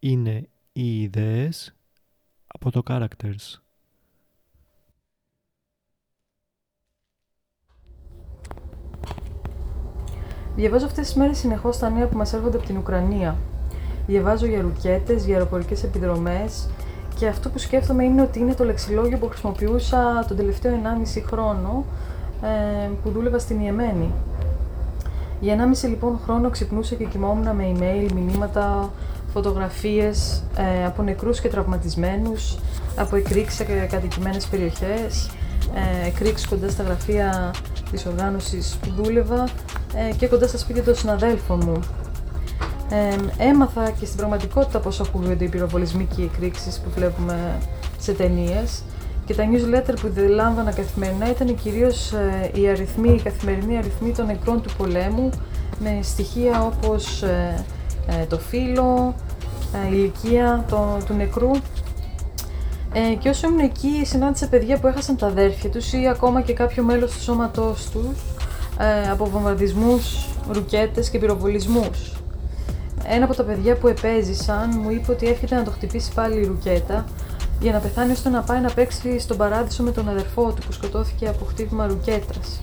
είναι οι ιδέες από το characters. Διαβάζω αυτές τις μέρες συνεχώς τα νέα που μας έρχονται από την Ουκρανία. Διαβάζω για ρουκέτες, για αεροπορικές επιδρομές και αυτό που σκέφτομαι είναι ότι είναι το λεξιλόγιο που χρησιμοποιούσα τον τελευταίο 1,5 χρόνο ε, που δούλευα στην Ιεμένη. Για 1,5 λοιπόν χρόνο ξυπνούσα και κοιμόμουν με email, μηνύματα, φωτογραφίες ε, από νεκρούς και τραυματισμένους, από εκρήξεις σε κατοικημένες περιοχές, ε, εκρήξεις κοντά στα γραφεία της οργάνωσης που δούλευα ε, και κοντά στα σπίτια των συναδέλφων μου. Ε, έμαθα και στην πραγματικότητα πώς ακούγονται οι πυροβολισμοί και οι εκρήξεις που βλέπουμε σε ταινίες. Και τα newsletter που λάμβανα καθημερινά ήταν κυρίως ε, οι αριθμοί, οι καθημερινοί αριθμοί των νεκρών του πολέμου με στοιχεία όπως ε, ε, το φύλλο, η ηλικία το, του νεκρού ε, και όσο ήμουν εκεί συνάντησα παιδιά που έχασαν τα αδέρφια τους ή ακόμα και κάποιο μέλος του σώματός τους ε, από βομβαρδισμούς, ρουκέτες και πυροβολισμούς. Ένα από τα παιδιά που επέζησαν μου είπε ότι εύχεται να το χτυπήσει πάλι η ρουκέτα για να πεθάνει ώστε να πάει να παίξει στον παράδεισο με τον αδερφό του που σκοτώθηκε από χτύπημα ρουκέτας.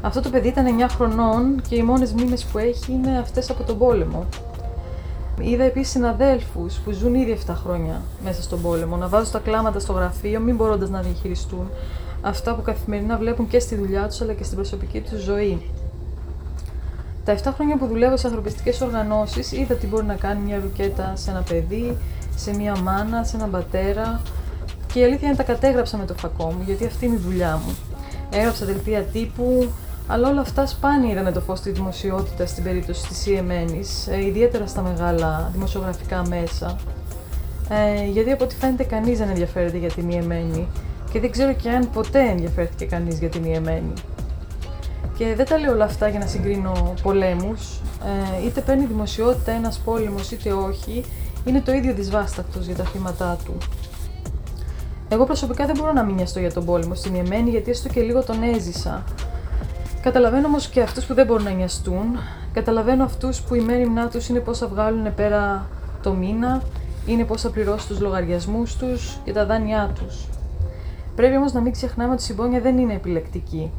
Αυτό το παιδί ήταν 9 χρονών και οι μόνες μνήμες που έχει είναι αυτές από τον πόλεμο. Είδα επίσης συναδέλφους που ζουν ήδη 7 χρόνια μέσα στον πόλεμο να βάζουν τα κλάματα στο γραφείο, μην μπορώντας να διαχειριστούν αυτά που καθημερινά βλέπουν και στη δουλειά τους αλλά και στην προσωπική τους ζωή. Τα 7 χρόνια που δουλεύω σε ανθρωπιστικές οργανώσεις, είδα τι μπορεί να κάνει μια ρουκέτα σε ένα παιδί, σε μια μάνα, σε έναν πατέρα. Και η αλήθεια είναι τα κατέγραψα με το φακό μου, γιατί αυτή είναι η δουλειά μου. Έγραψα δελτία τύπου, αλλά όλα αυτά σπάνια είδανε το φως της δημοσιότητας στην περίπτωση της Ιεμένης, ε, ιδιαίτερα στα μεγάλα δημοσιογραφικά μέσα. Ε, γιατί από ό,τι φαίνεται κανείς δεν ενδιαφέρεται για την Ιεμένη και δεν ξέρω και αν ποτέ ενδιαφέρθηκε κανείς για την Ιεμένη. Και δεν τα λέω όλα αυτά για να συγκρίνω πολέμους, ε, είτε παίρνει δημοσιότητα ένας πόλεμος είτε όχι, είναι το ίδιο δυσβάστακτος για τα θύματα του. Εγώ προσωπικά δεν μπορώ να μην νοιαστώ για τον πόλεμο στην Ιεμένη γιατί έστω και λίγο τον έζησα Καταλαβαίνω όμως και αυτούς που δεν μπορούν να νοιαστούν. Καταλαβαίνω αυτούς που η μέρημνά τους είναι πώς θα βγάλουν πέρα το μήνα, είναι πώς θα πληρώσουν τους λογαριασμούς τους και τα δάνειά τους. Πρέπει όμως να μην ξεχνάμε ότι η συμπόνια δεν είναι επιλεκτική.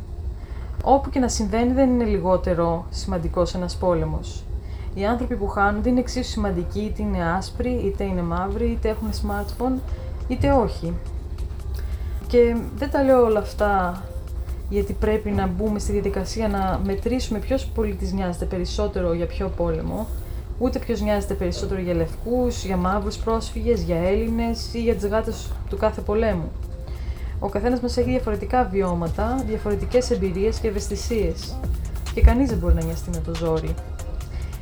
Όπου και να συμβαίνει δεν είναι λιγότερο σημαντικός ένας πόλεμος. Οι άνθρωποι που χάνονται είναι εξίσου σημαντικοί, είτε είναι άσπροι, είτε είναι μαύροι, είτε έχουν smartphone, είτε όχι. Και δεν τα λέω όλα αυτά γιατί πρέπει να μπούμε στη διαδικασία να μετρήσουμε ποιος πολίτης νοιάζεται περισσότερο για ποιο πόλεμο, ούτε ποιος νοιάζεται περισσότερο για λευκούς, για μαύρους πρόσφυγες, για Έλληνες ή για τι γάτες του κάθε πολέμου. Ο καθένας μας έχει διαφορετικά βιώματα, διαφορετικές εμπειρίες και ευαισθησίες. Και κανείς δεν μπορεί να νοιαστεί με το ζόρι.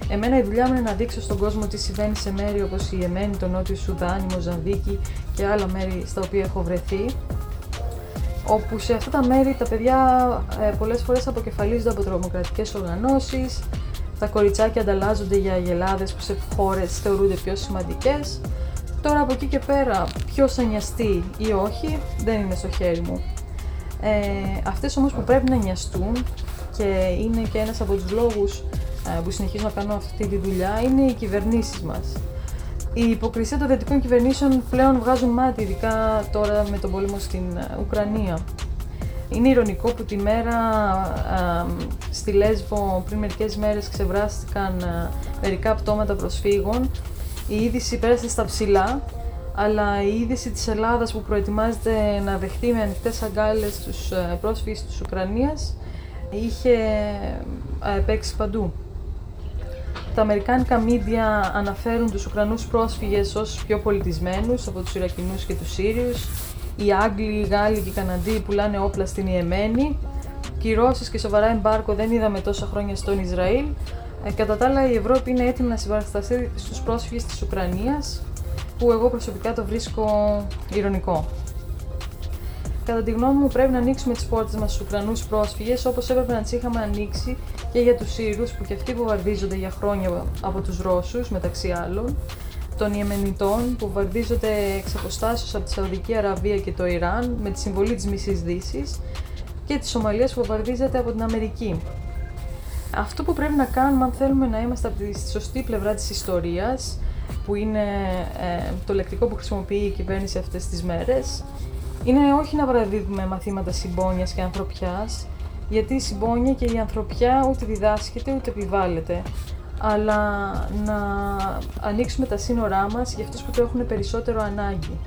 Εμένα η δουλειά μου είναι να δείξω στον κόσμο τι συμβαίνει σε μέρη όπως η Εμένη, το Νότιο Σουδάν, η Μοζαμβίκη και άλλα μέρη στα οποία έχω βρεθεί όπου σε αυτά τα μέρη τα παιδιά ε, πολλές φορές αποκεφαλίζονται από τρομοκρατικές οργανώσεις, τα κοριτσάκια ανταλλάζονται για αγελάδες που σε χώρες θεωρούνται πιο σημαντικές. Τώρα από εκεί και πέρα ποιος θα νοιαστεί ή όχι δεν είναι στο χέρι μου. Ε, αυτές όμως που πρέπει να νοιαστούν και είναι και ένας από τους λόγους ε, που συνεχίζω να κάνω αυτή τη δουλειά είναι οι κυβερνήσεις μας. Η υποκρισία των δυτικών κυβερνήσεων πλέον βγάζουν μάτι, ειδικά τώρα με τον πόλεμο στην ε, Ουκρανία. Είναι ηρωνικό που τη μέρα α, στη Λέσβο πριν μερικές μέρες ξεβράστηκαν α, μερικά πτώματα προσφύγων. Η είδηση πέρασε στα ψηλά, αλλά η είδηση της Ελλάδας που προετοιμάζεται να δεχτεί με ανοιχτές αγκάλες τους ε, πρόσφυγες της Ουκρανίας είχε ε, παίξει παντού. Τα αμερικάνικα μίντια αναφέρουν τους Ουκρανούς πρόσφυγες ως πιο πολιτισμένους από τους Ιρακινούς και τους Σύριους. Οι Άγγλοι, οι Γάλλοι και οι Καναντοί πουλάνε όπλα στην Ιεμένη. Κυρώσεις και σοβαρά εμπάρκο δεν είδαμε τόσα χρόνια στον Ισραήλ. Ε, κατά τα άλλα η Ευρώπη είναι έτοιμη να συμπαρασταθεί στους πρόσφυγες της Ουκρανίας, που εγώ προσωπικά το βρίσκω ηρωνικό. Κατά τη γνώμη μου, πρέπει να ανοίξουμε τις πόρτες μας στους Ουκρανούς πρόσφυγες όπως έπρεπε να τις είχαμε ανοίξει και για τους Σύρους, που και αυτοί βομβαρδίζονται για χρόνια από τους Ρώσους, μεταξύ άλλων, των Ιεμενιτών, που βομβαρδίζονται εξ αποστάσεως από τη Σαουδική Αραβία και το Ιράν με τη συμβολή της Μισής Δύσης, και της Σομαλίας που βομβαρδίζεται από την Αμερική. Αυτό που πρέπει να κάνουμε αν θέλουμε να είμαστε από τη σωστή πλευρά της ιστορίας που είναι ε, το λεκτικό που χρησιμοποιεί η κυβέρνηση αυτές τις μέρες, είναι όχι να βραδίδουμε μαθήματα συμπόνιας και ανθρωπιάς, γιατί η συμπόνια και η ανθρωπιά ούτε διδάσκεται ούτε επιβάλλεται, αλλά να ανοίξουμε τα σύνορά μας για αυτούς που το έχουν περισσότερο ανάγκη.